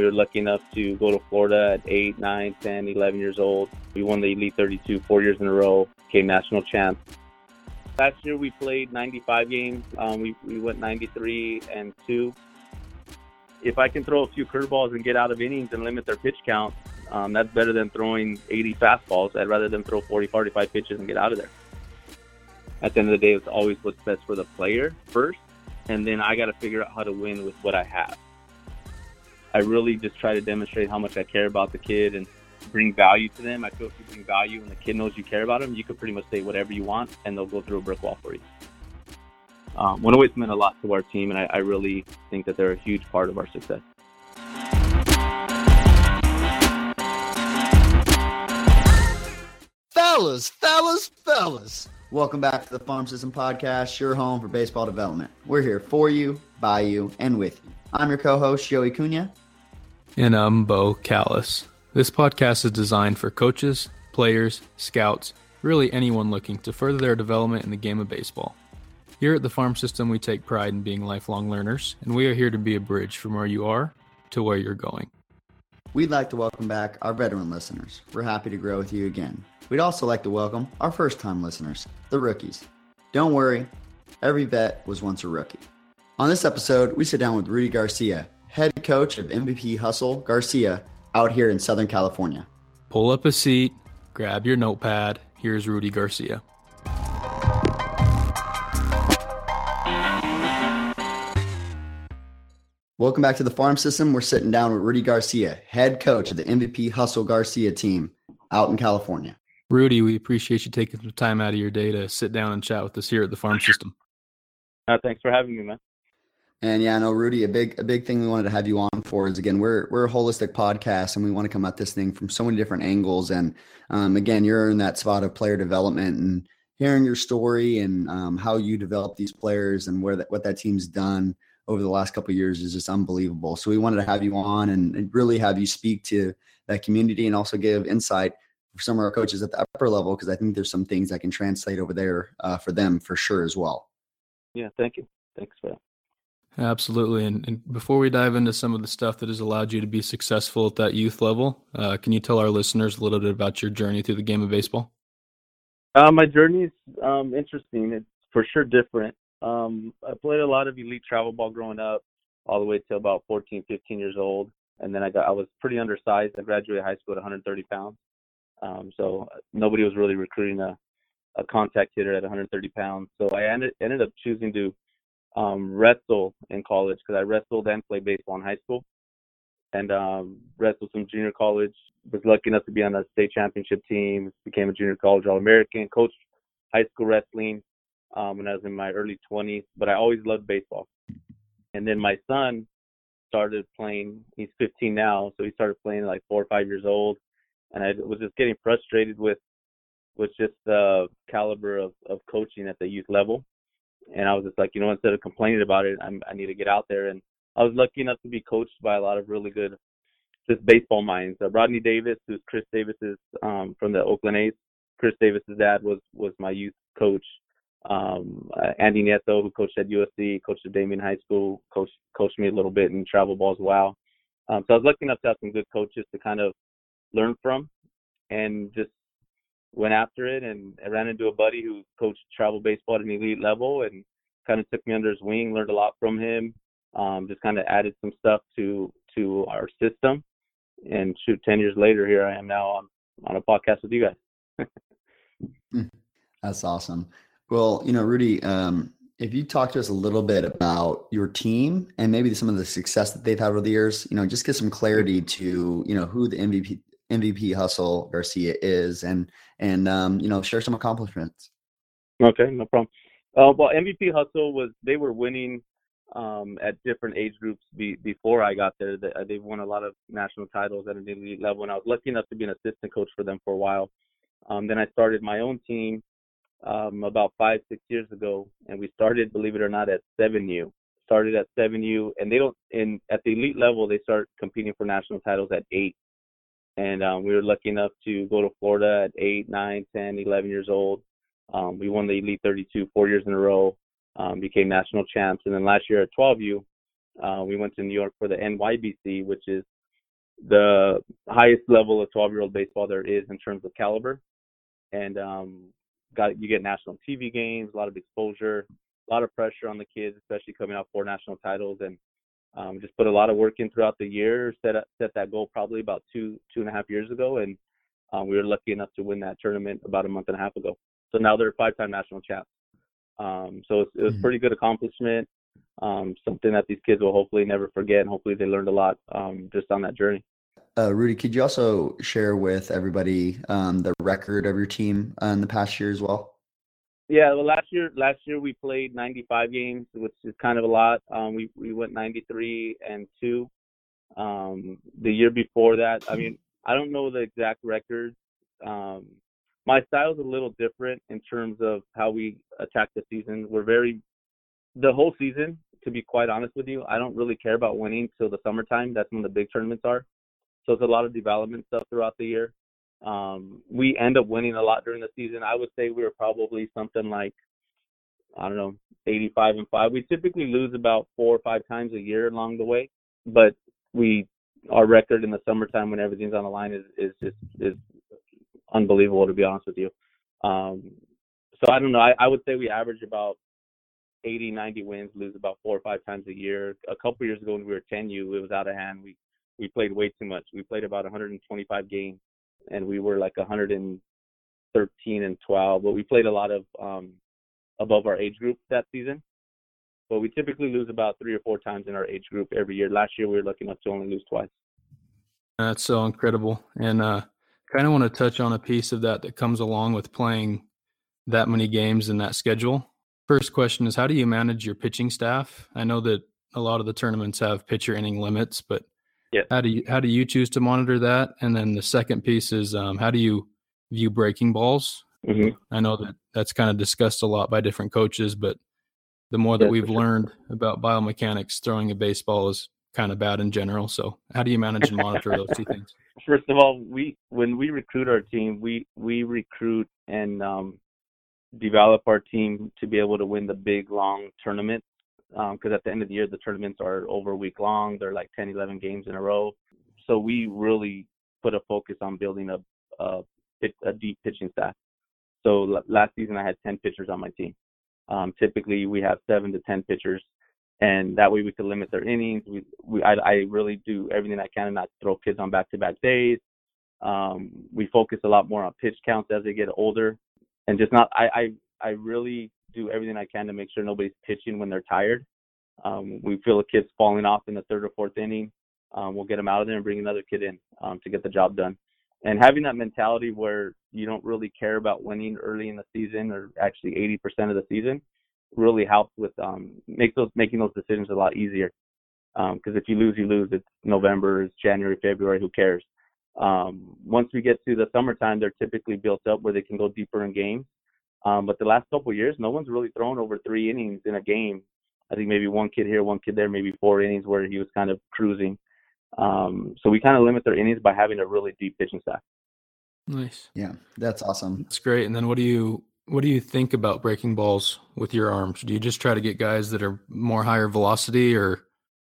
we were lucky enough to go to Florida at 8, 9, 10, 11 years old. We won the Elite 32 four years in a row, became national champs. Last year we played 95 games. Um, we, we went 93 and 2. If I can throw a few curveballs and get out of innings and limit their pitch count, um, that's better than throwing 80 fastballs. I'd rather them throw 40, 45 pitches and get out of there. At the end of the day, it's always what's best for the player first, and then I got to figure out how to win with what I have. I really just try to demonstrate how much I care about the kid and bring value to them. I feel if you bring value and the kid knows you care about them, you can pretty much say whatever you want and they'll go through a brick wall for you. Um, 108's meant a lot to our team, and I, I really think that they're a huge part of our success. Fellas, fellas, fellas. Welcome back to the Farm System Podcast, your home for baseball development. We're here for you, by you, and with you. I'm your co host, Joey Cunha. And I'm Bo Callis. This podcast is designed for coaches, players, scouts, really anyone looking to further their development in the game of baseball. Here at the Farm System, we take pride in being lifelong learners, and we are here to be a bridge from where you are to where you're going. We'd like to welcome back our veteran listeners. We're happy to grow with you again. We'd also like to welcome our first time listeners, the rookies. Don't worry, every vet was once a rookie. On this episode, we sit down with Rudy Garcia, head coach of MVP Hustle Garcia out here in Southern California. Pull up a seat, grab your notepad. Here's Rudy Garcia. Welcome back to the farm system. We're sitting down with Rudy Garcia, head coach of the MVP Hustle Garcia team out in California. Rudy, we appreciate you taking some time out of your day to sit down and chat with us here at the farm system. Uh, thanks for having me, man. And yeah, I know Rudy, a big a big thing we wanted to have you on for is again, we're we're a holistic podcast and we want to come at this thing from so many different angles. And um, again, you're in that spot of player development and hearing your story and um, how you develop these players and where that what that team's done over the last couple years is just unbelievable. So we wanted to have you on and, and really have you speak to that community and also give insight for some of our coaches at the upper level because I think there's some things that can translate over there uh, for them for sure as well. Yeah, thank you. Thanks for that. Absolutely. And, and, before we dive into some of the stuff that has allowed you to be successful at that youth level, uh, can you tell our listeners a little bit about your journey through the game of baseball? Uh, my journey is um, interesting. It's for sure different. Um, I played a lot of elite travel ball growing up, all the way to about 14, 15 years old. And then I got I was pretty undersized. I graduated high school at 130 pounds. Um, so nobody was really recruiting a, a contact hitter at 130 pounds. So I ended ended up choosing to um, wrestle in college because I wrestled and played baseball in high school, and um, wrestled some junior college. Was lucky enough to be on a state championship team. Became a junior college All American. Coached high school wrestling um, when I was in my early 20s, but I always loved baseball. And then my son started playing. He's 15 now, so he started playing like four or five years old, and I was just getting frustrated with with just the caliber of, of coaching at the youth level and I was just like, you know, instead of complaining about it, I'm, I need to get out there. And I was lucky enough to be coached by a lot of really good, just baseball minds. Uh, Rodney Davis, who's Khris Davis's um, from the Oakland A's. Khris Davis's dad was was my youth coach. Um, uh, Andy Nieto, who coached at USC, coached at Damien High School, coached coached me a little bit in travel ball as well. Um, so I was lucky enough to have some good coaches to kind of learn from, and just went after it and I ran into a buddy who coached travel baseball at an elite level and kind of took me under his wing, learned a lot from him. Um, just kind of added some stuff to to our system. And shoot, ten years later, here I am now on on a podcast with you guys. Hmm. That's awesome. Well, you know, Rudy, um, if you talk to us a little bit about your team and maybe some of the success that they've had over the years, you know, just get some clarity to you know who the MVP MVP Hustle Garcia is, and and um, you know share some accomplishments. Okay, no problem. Uh, well, MVP Hustle was they were winning um, at different age groups be, before I got there. They, they've won a lot of national titles at an elite level, and I was lucky enough to be an assistant coach for them for a while. Um, then I started my own team um, about five, six years ago, and we started, believe it or not, at 7U. Started at 7U, and they don't. In at the elite level, they start competing for national titles at eight and um, we were lucky enough to go to Florida at 8, 9, 10, 11 years old. Um, we won the Elite 32 four years in a row, um, became national champs, and then last year at 12U, uh, we went to New York for the NYBC, which is the highest level of 12 year old baseball there is in terms of caliber, and um, got you get national TV games, a lot of exposure, a lot of pressure on the kids, especially coming out four national titles, and um, just put a lot of work in throughout the year. Set set that goal probably about two two and a half years ago, and um, we were lucky enough to win that tournament about a month and a half ago. So now they're five time national champs. Um, so it was, it was mm-hmm. pretty good accomplishment. Um, something that these kids will hopefully never forget, and hopefully they learned a lot um, just on that journey. Uh, Rudy, could you also share with everybody um, the record of your team uh, in the past year as well? Yeah, well, last year last year we played 95 games, which is kind of a lot. Um, we we went 93 and two. Um, the year before that, I mean, I don't know the exact records. Um, my style is a little different in terms of how we attack the season. We're very the whole season. To be quite honest with you, I don't really care about winning till the summertime. That's when the big tournaments are. So it's a lot of development stuff throughout the year. Um, we end up winning a lot during the season. I would say we were probably something like, I don't know, 85 and 5. We typically lose about four or five times a year along the way, but we our record in the summertime when everything's on the line is is just is unbelievable to be honest with you. Um, so I don't know. I, I would say we average about 80, 90 wins, lose about four or five times a year. A couple years ago when we were 10U, it was out of hand. We we played way too much. We played about 125 games and we were like 113 and 12. But we played a lot of um, above our age group that season. But we typically lose about three or four times in our age group every year. Last year we were lucky enough to only lose twice. That's so incredible, and uh, kind of want to touch on a piece of that that comes along with playing that many games in that schedule. First question is, how do you manage your pitching staff? I know that a lot of the tournaments have pitcher inning limits, but yeah. How do you how do you choose to monitor that? And then the second piece is um, how do you view breaking balls? Mm-hmm. I know that that's kind of discussed a lot by different coaches, but the more that yeah, we've learned sure. about biomechanics, throwing a baseball is kind of bad in general. So how do you manage and monitor those two things? First of all, we when we recruit our team, we we recruit and um, develop our team to be able to win the big long tournaments because um, at the end of the year the tournaments are over a week long. They're like 10 11 games in a row. So we really put a focus on building a a, a deep pitching staff. So l- last season i had 10 pitchers on my team. Um, typically we have seven to 10 pitchers and that way we could limit their innings. We, we I, I really do everything i can to not throw kids on back to back days. Um, we focus a lot more on pitch counts as they get older. And just not i i, I really do everything I can to make sure nobody's pitching when they're tired. Um, we feel a kid's falling off in the third or fourth inning, um, we'll get them out of there and bring another kid in um, to get the job done. And having that mentality where you don't really care about winning early in the season or actually 80% of the season really helps with um, make those making those decisions a lot easier. Because um, if you lose, you lose. It's November, it's January, February. Who cares? Um, once we get to the summertime, they're typically built up where they can go deeper in games um, but the last couple of years, no one's really thrown over three innings in a game. I think maybe one kid here, one kid there, maybe four innings where he was kind of cruising. Um, so we kind of limit their innings by having a really deep pitching staff. Nice. Yeah, that's awesome. That's great. And then what do you what do you think about breaking balls with your arms? Do you just try to get guys that are more higher velocity, or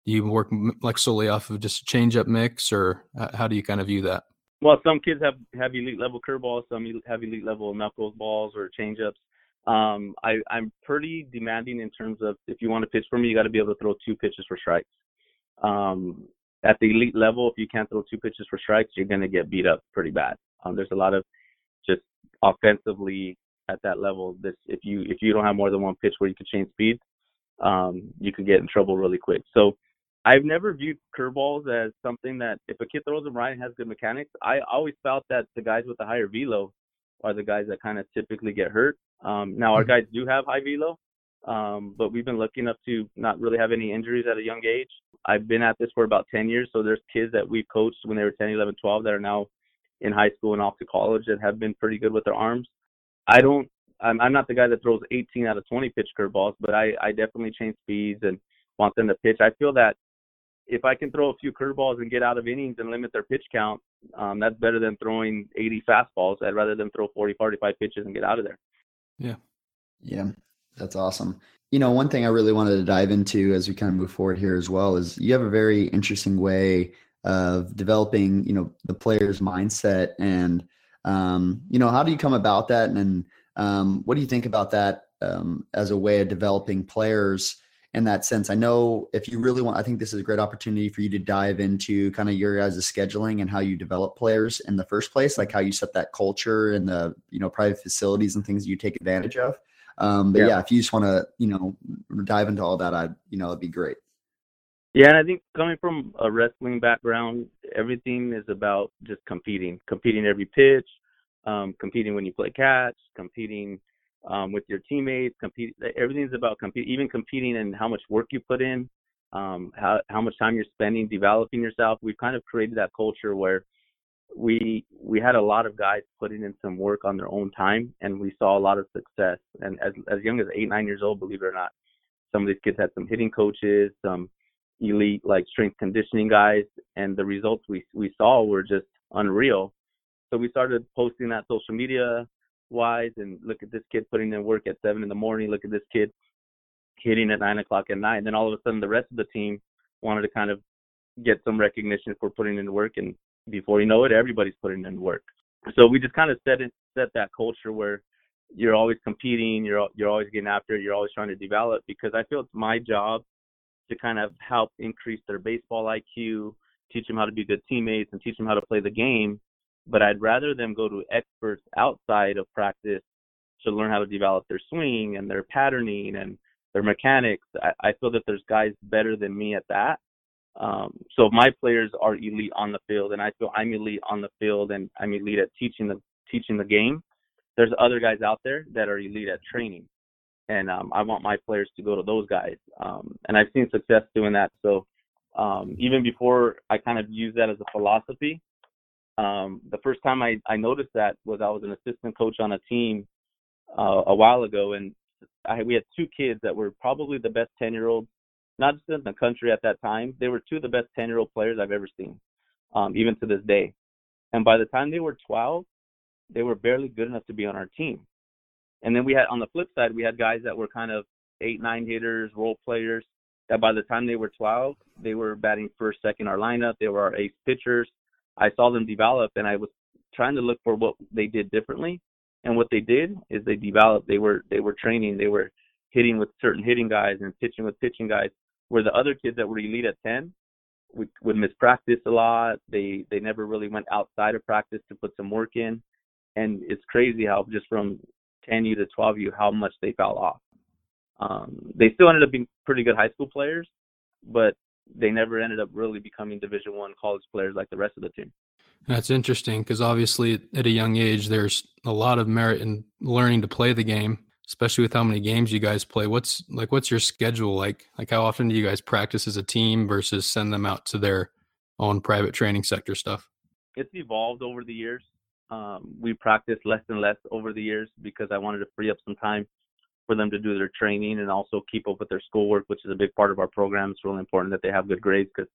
do you work like solely off of just a change up mix, or how do you kind of view that? Well, some kids have have elite level curveballs, some have elite level knuckles balls or changeups. Um, I, I'm pretty demanding in terms of if you want to pitch for me, you got to be able to throw two pitches for strikes. Um, at the elite level, if you can't throw two pitches for strikes, you're going to get beat up pretty bad. Um, there's a lot of just offensively at that level. This if you if you don't have more than one pitch where you can change speeds, um, you could get in trouble really quick. So I've never viewed curveballs as something that if a kid throws them right and has good mechanics, I always felt that the guys with the higher velo are the guys that kind of typically get hurt. Um, now our mm-hmm. guys do have high velo, um, but we've been lucky enough to not really have any injuries at a young age. I've been at this for about 10 years, so there's kids that we've coached when they were 10, 11, 12 that are now in high school and off to college that have been pretty good with their arms. I don't. I'm, I'm not the guy that throws 18 out of 20 pitch curveballs, but I, I definitely change speeds and want them to pitch. I feel that if I can throw a few curveballs and get out of innings and limit their pitch count, um, that's better than throwing 80 fastballs. I'd rather them throw 40, 45 pitches and get out of there. Yeah. Yeah. That's awesome. You know, one thing I really wanted to dive into as we kind of move forward here as well is you have a very interesting way of developing, you know, the player's mindset and, um, you know, how do you come about that? And, um, what do you think about that um, as a way of developing players in that sense? I know if you really want, I think this is a great opportunity for you to dive into kind of your guys' scheduling and how you develop players in the first place, like how you set that culture and the, you know, private facilities and things you take advantage of. Um, but yeah. yeah, if you just want to, you know, dive into all that, I, you know, it'd be great. Yeah, and I think coming from a wrestling background, everything is about just competing, competing every pitch, um, competing when you play catch, competing um, with your teammates, compete. Everything's about compete, even competing and how much work you put in, um, how how much time you're spending developing yourself. We've kind of created that culture where we we had a lot of guys putting in some work on their own time, and we saw a lot of success. And as as young as eight nine years old, believe it or not, some of these kids had some hitting coaches, some elite like strength conditioning guys, and the results we we saw were just unreal. So we started posting that social media wise and look at this kid putting in work at seven in the morning, look at this kid hitting at nine o'clock at night. And then all of a sudden the rest of the team wanted to kind of get some recognition for putting in work and before you know it everybody's putting in work. So we just kind of set it set that culture where you're always competing, you're you're always getting after it, you're always trying to develop because I feel it's my job to kind of help increase their baseball IQ, teach them how to be good teammates, and teach them how to play the game. But I'd rather them go to experts outside of practice to learn how to develop their swing and their patterning and their mechanics. I, I feel that there's guys better than me at that. Um, so my players are elite on the field, and I feel I'm elite on the field, and I'm elite at teaching the teaching the game. There's other guys out there that are elite at training and um, I want my players to go to those guys. Um, and I've seen success doing that. So um, even before I kind of use that as a philosophy, um, the first time I, I noticed that was I was an assistant coach on a team uh, a while ago, and I, we had two kids that were probably the best 10 year olds, not just in the country at that time. They were two of the best 10 year old players I've ever seen, um, even to this day. And by the time they were 12, they were barely good enough to be on our team. And then we had on the flip side, we had guys that were kind of eight, nine hitters, role players. That by the time they were 12, they were batting first, second our lineup. They were our ace pitchers. I saw them develop, and I was trying to look for what they did differently. And what they did is they developed. They were they were training. They were hitting with certain hitting guys and pitching with pitching guys. Where the other kids that were elite at 10 would, would miss practice a lot. They they never really went outside of practice to put some work in. And it's crazy how just from 10U to 12U how much they fell off. Um, they still ended up being pretty good high school players, but they never ended up really becoming Division One college players like the rest of the team. That's interesting because obviously at a young age, there's a lot of merit in learning to play the game, especially with how many games you guys play. What's like, what's your schedule like? Like, how often do you guys practice as a team versus send them out to their own private training sector stuff? It's evolved over the years. Um, we practiced less and less over the years because I wanted to free up some time for them to do their training and also keep up with their schoolwork, which is a big part of our program. It's really important that they have good grades because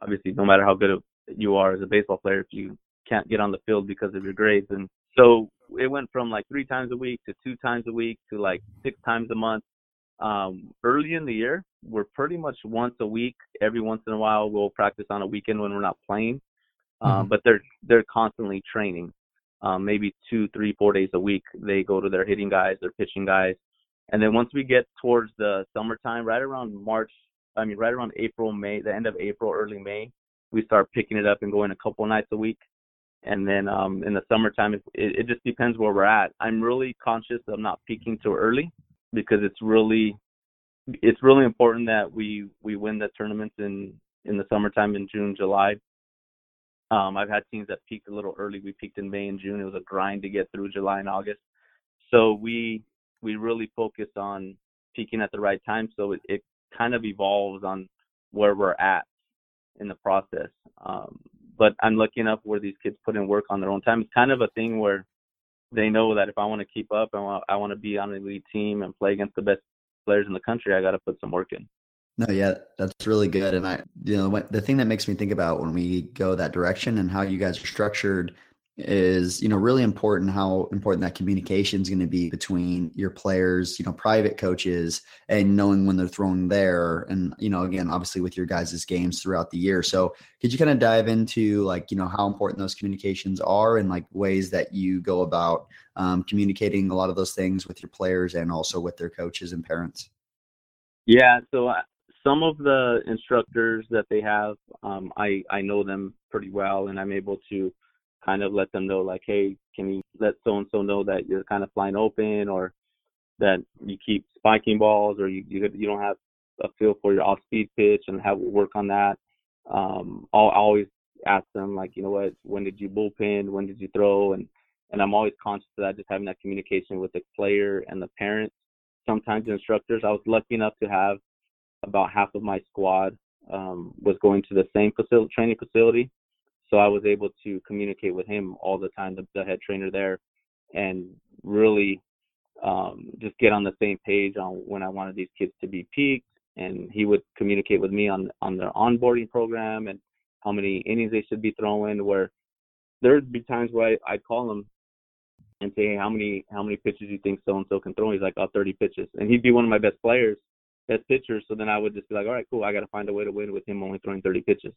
obviously, no matter how good you are as a baseball player, if you can't get on the field because of your grades, and so it went from like three times a week to two times a week to like six times a month. Um, early in the year, we're pretty much once a week. Every once in a while, we'll practice on a weekend when we're not playing. Um, mm-hmm. but they're they're constantly training um, maybe two, three, four days a week. They go to their hitting guys, their pitching guys, and then once we get towards the summertime, right around March, I mean, right around April, May, the end of April, early May, we start picking it up and going a couple nights a week. And then um, in the summertime, it, it just depends where we're at. I'm really conscious of not peaking too early because it's really it's really important that we we win the tournaments in in the summertime in June, July um, I've had teams that peaked a little early. We peaked in May and June. It was a grind to get through July and August. So we we really focus on peaking at the right time. So it, it kind of evolves on where we're at in the process. Um, but I'm lucky enough where these kids put in work on their own time. It's kind of a thing where they know that if I want to keep up and I want to be on an elite team and play against the best players in the country, I got to put some work in. No, yeah, that's really good. And I, you know, the thing that makes me think about when we go that direction and how you guys are structured is you know really important how important that communication is going to be between your players you know private coaches and knowing when they're thrown there and you know again obviously with your guys' games throughout the year. So could you kind of dive into like you know how important those communications are and like ways that you go about um, communicating a lot of those things with your players and also with their coaches and parents? Yeah so uh, some of the instructors that they have um, i i know them pretty well and i'm able to kind of let them know like, hey, can you let so and so know that you're kind of flying open or that you keep spiking balls or you you, you don't have a feel for your off speed pitch and have work on that. Um, I'll always ask them like, you know what, when did you bullpen, when did you throw, and and I'm always conscious of that, just having that communication with the player and the parents. Sometimes the instructors. I was lucky enough to have about half of my squad um, was going to the same facility, training facility, so I was able to communicate with him all the time, the, the head trainer there, and really um, just get on the same page on when I wanted these kids to be peaked. And he would communicate with me on on their onboarding program and how many innings they should be throwing. Where there'd be times where I, I'd call him and say, hey, how many how many pitches do you think so and so can throw? He's like, oh, 30 pitches, and he'd be one of my best players, best pitchers. So then I would just be like, all right, cool, I got to find a way to win with him only throwing 30 pitches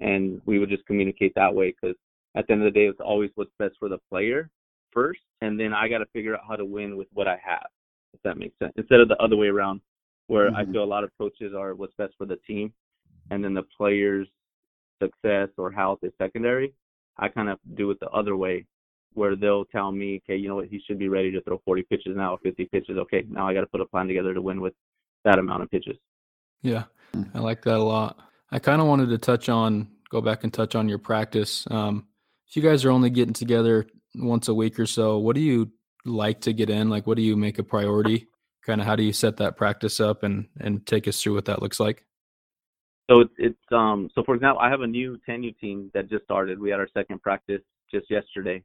and we would just communicate that way because at the end of the day, it's always what's best for the player first, and then I got to figure out how to win with what I have, if that makes sense. Instead of the other way around, where mm-hmm. I feel a lot of coaches are what's best for the team, and then the player's success or health is secondary. I kind of do it the other way, where they'll tell me, okay, you know what, he should be ready to throw 40 pitches now, 50 pitches. Okay, now I got to put a plan together to win with that amount of pitches. Yeah, I like that a lot. I kind of wanted to touch on, go back and touch on your practice. Um, if you guys are only getting together once a week or so, what do you like to get in? Like, what do you make a priority? Kind of, how do you set that practice up and and take us through what that looks like? So it's, it's um so for example, I have a new 10U team that just started. We had our second practice just yesterday.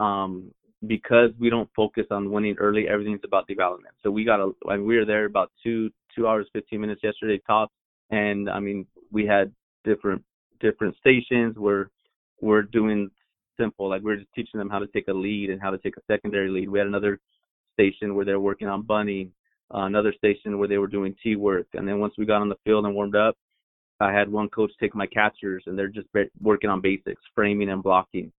Um, because we don't focus on winning early, everything's about development. So we got a, I mean, we were there about two two hours fifteen minutes yesterday tops, and I mean we had different different stations where we're doing simple like we're just teaching them how to take a lead and how to take a secondary lead. We had another station where they're working on bunting, uh, another station where they were doing tee work, and then once we got on the field and warmed up, I had one coach take my catchers and they're just working on basics, framing and blocking.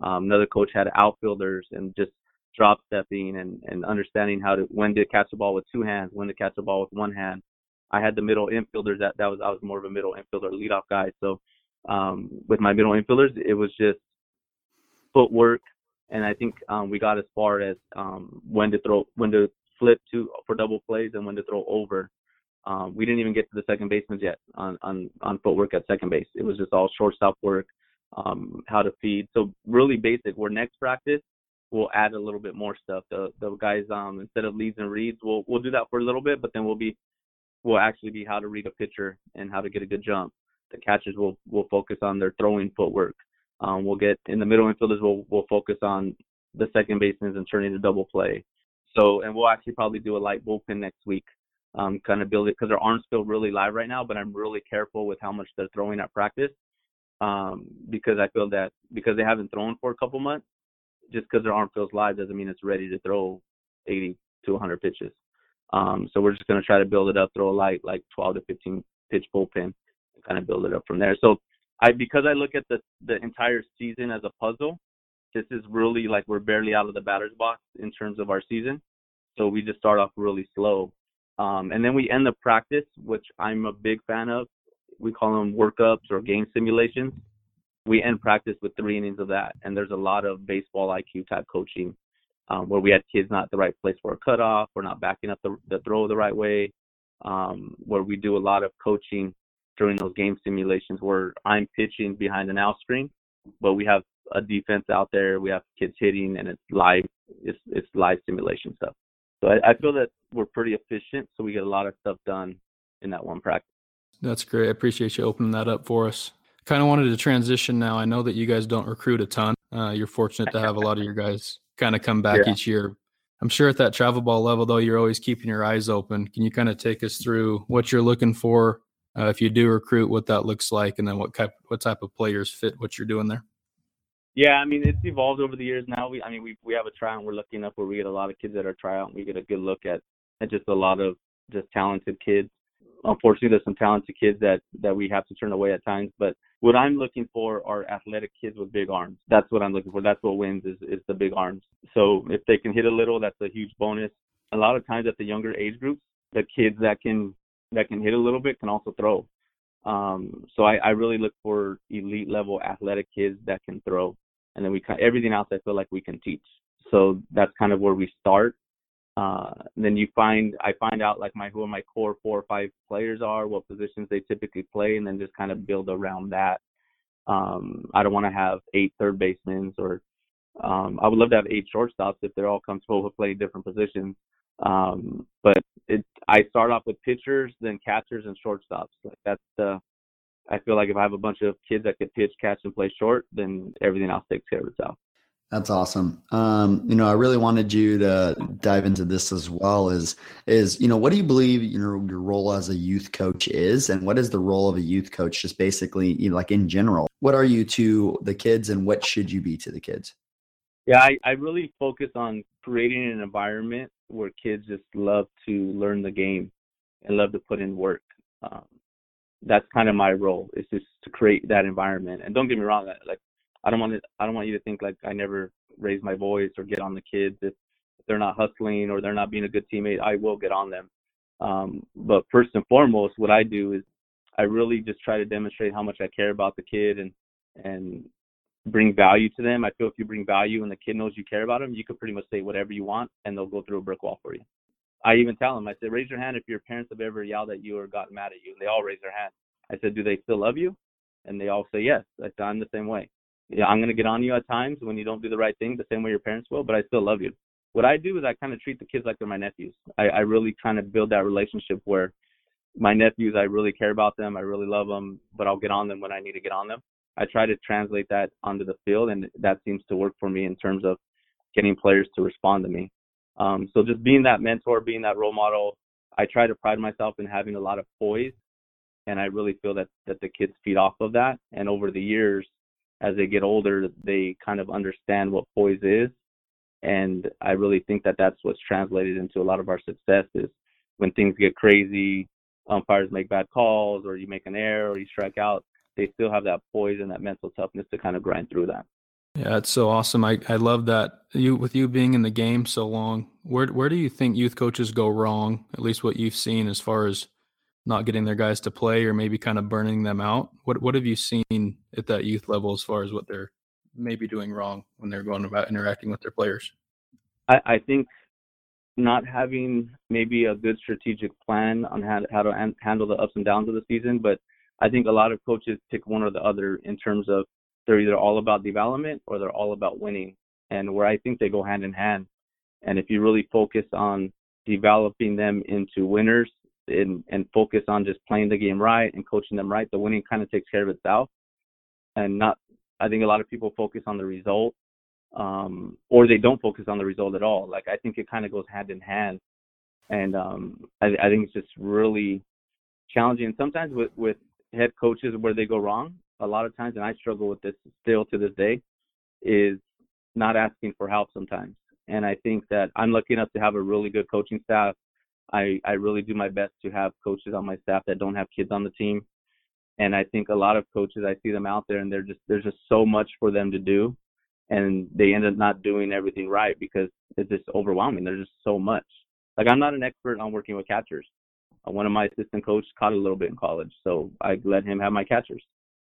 Um, another coach had outfielders and just drop stepping and, and understanding how to when to catch the ball with two hands, when to catch the ball with one hand, I had the middle infielders that that was I was more of a middle infielder leadoff guy. So um, with my middle infielders, it was just footwork, and I think um, we got as far as um, when to throw, when to flip to for double plays, and when to throw over. Um, we didn't even get to the second baseman yet on on on footwork at second base. It was just all shortstop work, um, how to feed. So really basic. Where next practice, we'll add a little bit more stuff. The the guys um instead of leads and reads, we'll we'll do that for a little bit, but then we'll be will actually be how to read a pitcher and how to get a good jump. The catchers will will focus on their throwing footwork. Um, we'll get in the middle infielders. We'll we'll focus on the second basemen and turning to double play. So and we'll actually probably do a light bullpen next week. Um, kind of build it because their arms feel really live right now, but I'm really careful with how much they're throwing at practice. Um, because I feel that because they haven't thrown for a couple months, just because their arm feels live doesn't mean it's ready to throw 80 to 100 pitches. Um, so we're just going to try to build it up, throw a light like 12 to 15 pitch bullpen, and kind of build it up from there. So I because I look at the the entire season as a puzzle, this is really like we're barely out of the batter's box in terms of our season. So we just start off really slow, um, and then we end the practice, which I'm a big fan of. We call them workups or game simulations. We end practice with three innings of that, and there's a lot of baseball IQ type coaching um, where we had kids not at the right place for a cutoff, we're not backing up the, the throw the right way, um, where we do a lot of coaching during those game simulations where I'm pitching behind an out screen, but we have a defense out there, we have kids hitting, and it's live, it's, it's live simulation stuff. So I, I feel that we're pretty efficient, so we get a lot of stuff done in that one practice. That's great. I appreciate you opening that up for us. Kind of wanted to transition now. I know that you guys don't recruit a ton. Uh, you're fortunate to have a lot of your guys kind of come back yeah. each year. I'm sure at that travel ball level, though, you're always keeping your eyes open. Can you kind of take us through what you're looking for uh, if you do recruit, what that looks like, and then what type what type of players fit what you're doing there? Yeah, I mean it's evolved over the years. Now we, I mean we we have a tryout. and We're lucky enough where we get a lot of kids at our tryout. And we get a good look at at just a lot of just talented kids. Unfortunately, there's some talented kids that that we have to turn away at times. But what I'm looking for are athletic kids with big arms. That's what I'm looking for. That's what wins is is the big arms. So if they can hit a little, that's a huge bonus. A lot of times at the younger age groups, the kids that can that can hit a little bit can also throw. Um, so I, I really look for elite level athletic kids that can throw, and then we everything else I feel like we can teach. So that's kind of where we start. Uh, then you find I find out like my who are my core four or five players are, what positions they typically play, and then just kind of build around that. Um, I don't want to have eight third basemen or um, I would love to have eight shortstops if they're all comfortable with playing different positions. Um, but it, I start off with pitchers, then catchers and shortstops. Like that's the. I feel like if I have a bunch of kids that can pitch, catch, and play short, then everything else takes care of itself. That's awesome. Um, you know, I really wanted you to dive into this as well. Is is you know, what do you believe you know your role as a youth coach is, and what is the role of a youth coach? Just basically, you know, like in general, what are you to the kids, and what should you be to the kids? Yeah, I, I really focus on creating an environment where kids just love to learn the game and love to put in work. Um, that's kind of my role is just to create that environment. And don't get me wrong, like I don't want to, I don't want you to think like I never raise my voice or get on the kids if, if they're not hustling or they're not being a good teammate. I will get on them. Um, but first and foremost, what I do is I really just try to demonstrate how much I care about the kid and and bring value to them. I feel if you bring value and the kid knows you care about them, you can pretty much say whatever you want and they'll go through a brick wall for you. I even tell them, I said, raise your hand if your parents have ever yelled at you or gotten mad at you. And they all raise their hand. I said, do they still love you? And they all say yes. I said, I'm the same way. Yeah, I'm to get on you at times when you don't do the right thing, the same way your parents will, but I still love you. What I do is I kind of treat the kids like they're my nephews. I, I really kind of build that relationship where my nephews, I really care about them. I really love them, but I'll get on them when I need to get on them. I try to translate that onto the field, and that seems to work for me in terms of getting players to respond to me. Um, so just being that mentor, being that role model, I try to pride myself in having a lot of poise, and I really feel that that the kids feed off of that. And over the years, as they get older, they kind of understand what poise is, and I really think that that's what's translated into a lot of our success is when things get crazy, umpires make bad calls, or you make an error, or you strike out they still have that poise and that mental toughness to kind of grind through that. Yeah, it's so awesome. I, I love that you with you being in the game so long. Where where do you think youth coaches go wrong? At least what you've seen as far as not getting their guys to play or maybe kind of burning them out. What what have you seen at that youth level as far as what they're maybe doing wrong when they're going about interacting with their players? I, I think not having maybe a good strategic plan on how, how to an, handle the ups and downs of the season, but I think a lot of coaches pick one or the other in terms of they're either all about development or they're all about winning, and where I think they go hand in hand. And if you really focus on developing them into winners and, and focus on just playing the game right and coaching them right, the winning kind of takes care of itself. And not, I think a lot of people focus on the result, um, or they don't focus on the result at all. Like I think it kind of goes hand in hand, and um, I, I think it's just really challenging. And sometimes with with head coaches where they go wrong a lot of times, and I struggle with this still to this day, is not asking for help sometimes. And I think that I'm lucky enough to have a really good coaching staff. I, I really do my best to have coaches on my staff that don't have kids on the team. And I think a lot of coaches, I see them out there and they're just, there's just so much for them to do. And they end up not doing everything right because it's just overwhelming. There's just so much. Like I'm not an expert on working with catchers. Uh, one of my assistant coaches caught a little bit in college, so I let him have my catchers.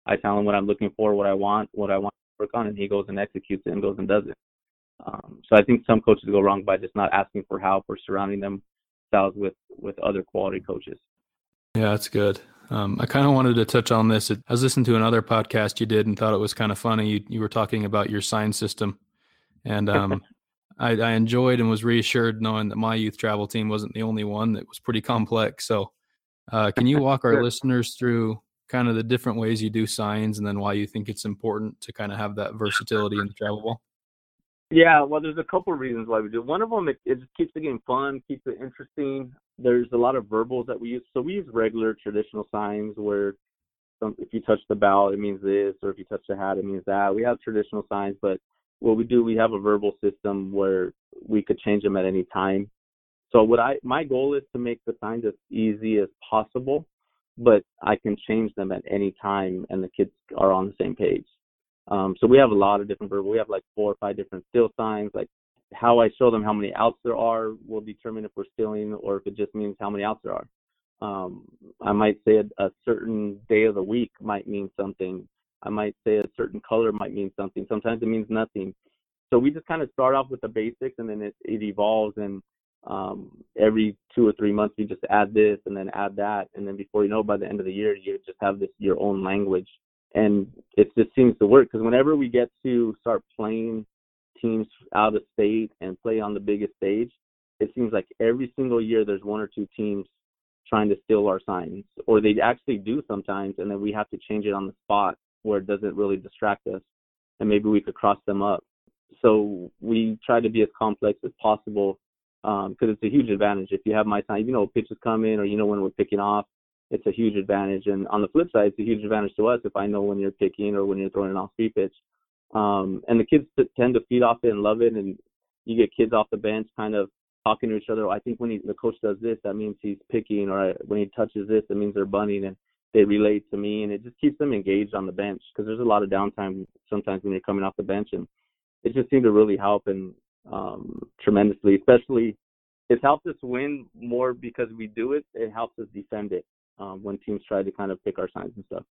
I tell him what I'm looking for, what I want, what I want to work on, and he goes and executes it and goes and does it. Um, so I think some coaches go wrong by just not asking for help or surrounding themselves with with other quality coaches. Yeah, that's good. Um, I kind of wanted to touch on this. I was listening to another podcast you did and thought it was kind of funny. You, you were talking about your sign system, and um, I, I, enjoyed and was reassured knowing that my youth travel team wasn't the only one that was pretty complex. So, uh, can you walk our listeners through kind of the different ways you do signs and then why you think it's important to kind of have that versatility in the travel ball? Yeah, well, there's a couple of reasons why we do. One of them, it, it just keeps the game fun, keeps it interesting. There's a lot of verbals that we use. So we use regular traditional signs where some if you touch the bell, it means this, or if you touch the hat, it means that. We have traditional signs, but what we do, we have a verbal system where we could change them at any time. So what I my goal is to make the signs as easy as possible, but I can change them at any time, and the kids are on the same page. Um, so we have a lot of different verbal. We have like four or five different still signs. Like how I show them how many outs there are will determine if we're stealing or if it just means how many outs there are. Um, I might say a, a certain day of the week might mean something. I might say a certain color might mean something. Sometimes it means nothing. So we just kind of start off with the basics and then it, it evolves and um, every two or three months you just add this and then add that and then before you know by the end of the year you just have this your own language and it just seems to work because whenever we get to start playing teams out of state and play on the biggest stage it seems like every single year there's one or two teams trying to steal our signs or they actually do sometimes and then we have to change it on the spot where it doesn't really distract us and maybe we could cross them up so we try to be as complex as possible because um, it's a huge advantage if you have my sign. You know, pitch is coming, or you know when we're picking off. It's a huge advantage. And on the flip side, it's a huge advantage to us if I know when you're picking or when you're throwing an off-speed pitch. Um, and the kids tend to feed off it and love it. And you get kids off the bench kind of talking to each other. I think when he, the coach does this, that means he's picking, or when he touches this, that means they're bunting, and they relate to me, and it just keeps them engaged on the bench because there's a lot of downtime sometimes when you're coming off the bench, and it just seemed to really help. And um, tremendously. Especially, it's helped us win more because we do it. It helps us defend it um, when teams try to kind of pick our signs and stuff.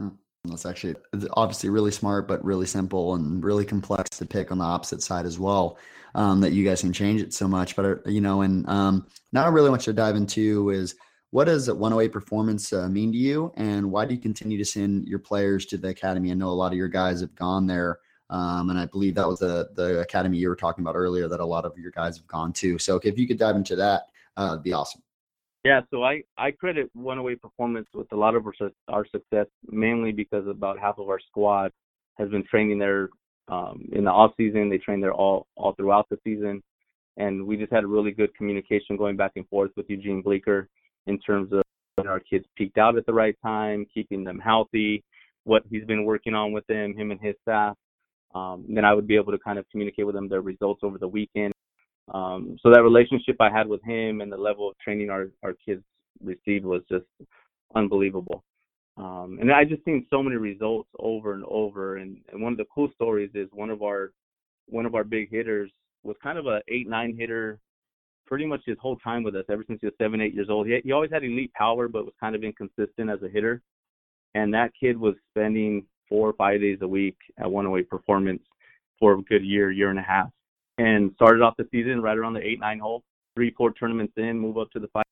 Hmm. That's actually obviously really smart, but really simple and really complex to pick on the opposite side as well. Um, that you guys can change it so much, but uh, you know, and um, now I really want you to dive into is what does 108 performance uh, mean to you, and why do you continue to send your players to the academy? I know a lot of your guys have gone there um, and I believe that was the the academy you were talking about earlier that a lot of your guys have gone to. So if you could dive into that, uh, it'd be awesome. Yeah, so I, I credit 108 Performance with a lot of our, our success, mainly because about half of our squad has been training there um, in the off season. They train there all all throughout the season, and we just had a really good communication going back and forth with Eugene Bleecker in terms of when our kids peaked out at the right time, keeping them healthy, what he's been working on with them, him and his staff, um, then I would be able to kind of communicate with them their results over the weekend. Um, so that relationship I had with him and the level of training our, our kids received was just unbelievable. Um, and I just seen so many results over and over. And, and one of the cool stories is one of our one of our big hitters was kind of a eight nine hitter pretty much his whole time with us ever since he was seven eight years old. He he always had elite power, but was kind of inconsistent as a hitter. And that kid was spending four or five days a week at 108 Performance for a good year, year and a half, and started off the season right around the eight nine hole, three four tournaments in, move up to the five.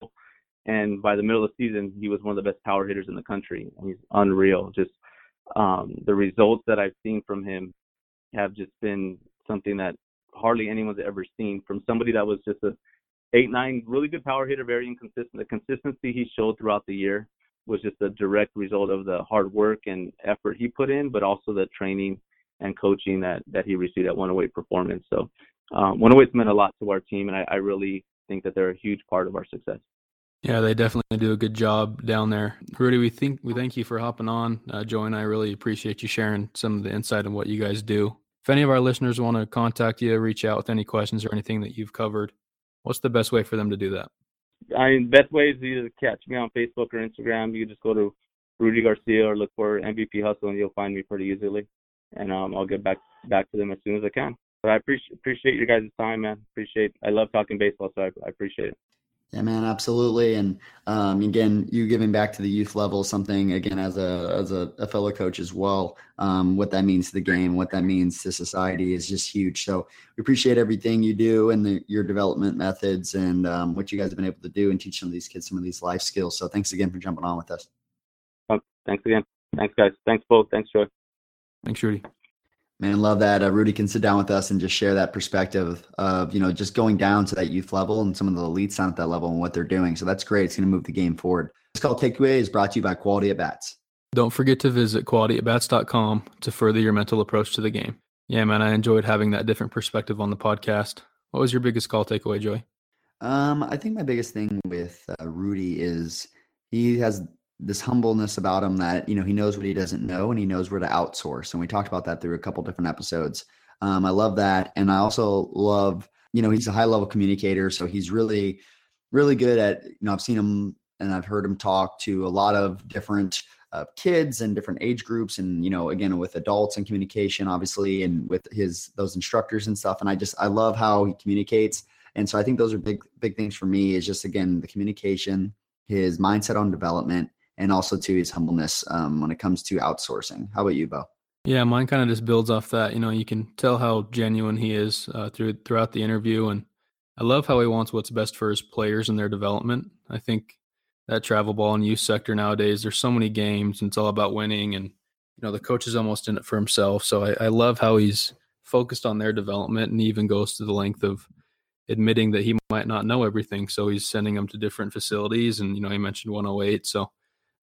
Hole, and by the middle of the season, he was one of the best power hitters in the country. He's unreal. Just um, the results that I've seen from him have just been something that hardly anyone's ever seen from somebody that was just a eight nine really good power hitter, very inconsistent. The consistency he showed throughout the year was just a direct result of the hard work and effort he put in, but also the training and coaching that that he received at 108 Performance. So um, 108's meant a lot to our team, and I, I really think that they're a huge part of our success. Yeah, they definitely do a good job down there. Rudy, we think we thank you for hopping on. Uh, Joey and I really appreciate you sharing some of the insight on what you guys do. If any of our listeners want to contact you, reach out with any questions or anything that you've covered, what's the best way for them to do that? I mean, best way is either catch me on Facebook or Instagram. You just go to Rudy Garcia or look for MVP Hustle, and you'll find me pretty easily. And um, I'll get back back to them as soon as I can. But I appreciate appreciate your guys' time, man. Appreciate. I love talking baseball, so I, I appreciate it. Yeah, man, absolutely. And um, again, you giving back to the youth level something again as a as a, a fellow coach as well. Um, what that means to the game, what that means to society is just huge. So we appreciate everything you do and the, your development methods and um, what you guys have been able to do and teach some of these kids some of these life skills. So thanks again for jumping on with us. Oh, thanks again. Thanks, guys. Thanks, Bo. Thanks, Joey. Thanks, Rudy. Man, love that. Uh, Rudy can sit down with us and just share that perspective of, you know, just going down to that youth level and some of the elites down at that level and what they're doing. So that's great. It's going to move the game forward. This call takeaway is brought to you by Quality at Bats. Don't forget to visit qualityatbats.com to further your mental approach to the game. Yeah, man, I enjoyed having that different perspective on the podcast. What was your biggest call takeaway, Joey? Um, I think my biggest thing with uh, Rudy is he has this humbleness about him that you know he knows what he doesn't know and he knows where to outsource. And we talked about that through a couple different episodes. Um, I love that, and I also love you know he's a high level communicator, so he's really really good at you know I've seen him and I've heard him talk to a lot of different uh, kids and different age groups and you know again with adults and communication obviously and with his those instructors and stuff and i just i love how he communicates and so i think those are big big things for me is just again the communication his mindset on development and also to his humbleness um, when it comes to outsourcing how about you bo yeah mine kind of just builds off that you know you can tell how genuine he is uh, through throughout the interview and i love how he wants what's best for his players and their development i think that travel ball and youth sector nowadays. There's so many games and it's all about winning and you know the coach is almost in it for himself. So I, I love how he's focused on their development and even goes to the length of admitting that he might not know everything. So he's sending them to different facilities and you know he mentioned 108. So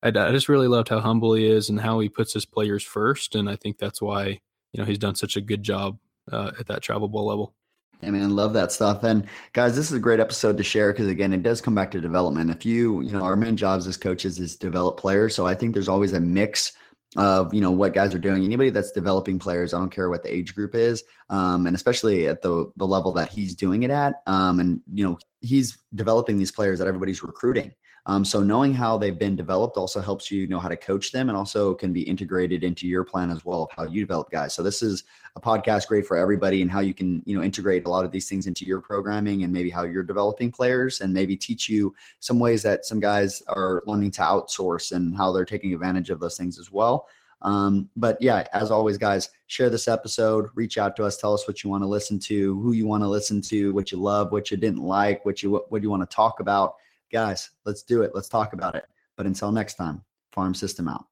I, I just really loved how humble he is and how he puts his players first. And I think that's why you know he's done such a good job uh, at that travel ball level. I mean, love that stuff. And guys, this is a great episode to share because again, it does come back to development. If you, you know, our main jobs as coaches is develop players. So I think there's always a mix of you know what guys are doing. Anybody that's developing players, I don't care what the age group is, um, and especially at the the level that he's doing it at. Um, and you know, he's developing these players that everybody's recruiting. Um, so knowing how they've been developed also helps you know how to coach them and also can be integrated into your plan as well of how you develop guys. So this is a podcast great for everybody and how you can, you know, integrate a lot of these things into your programming and maybe how you're developing players and maybe teach you some ways that some guys are learning to outsource and how they're taking advantage of those things as well. Um, but yeah, as always, guys, share this episode, reach out to us, tell us what you want to listen to, who you want to listen to, what you love, what you didn't like, what you what you want to talk about Guys, let's do it. Let's talk about it. But until next time, farm system out.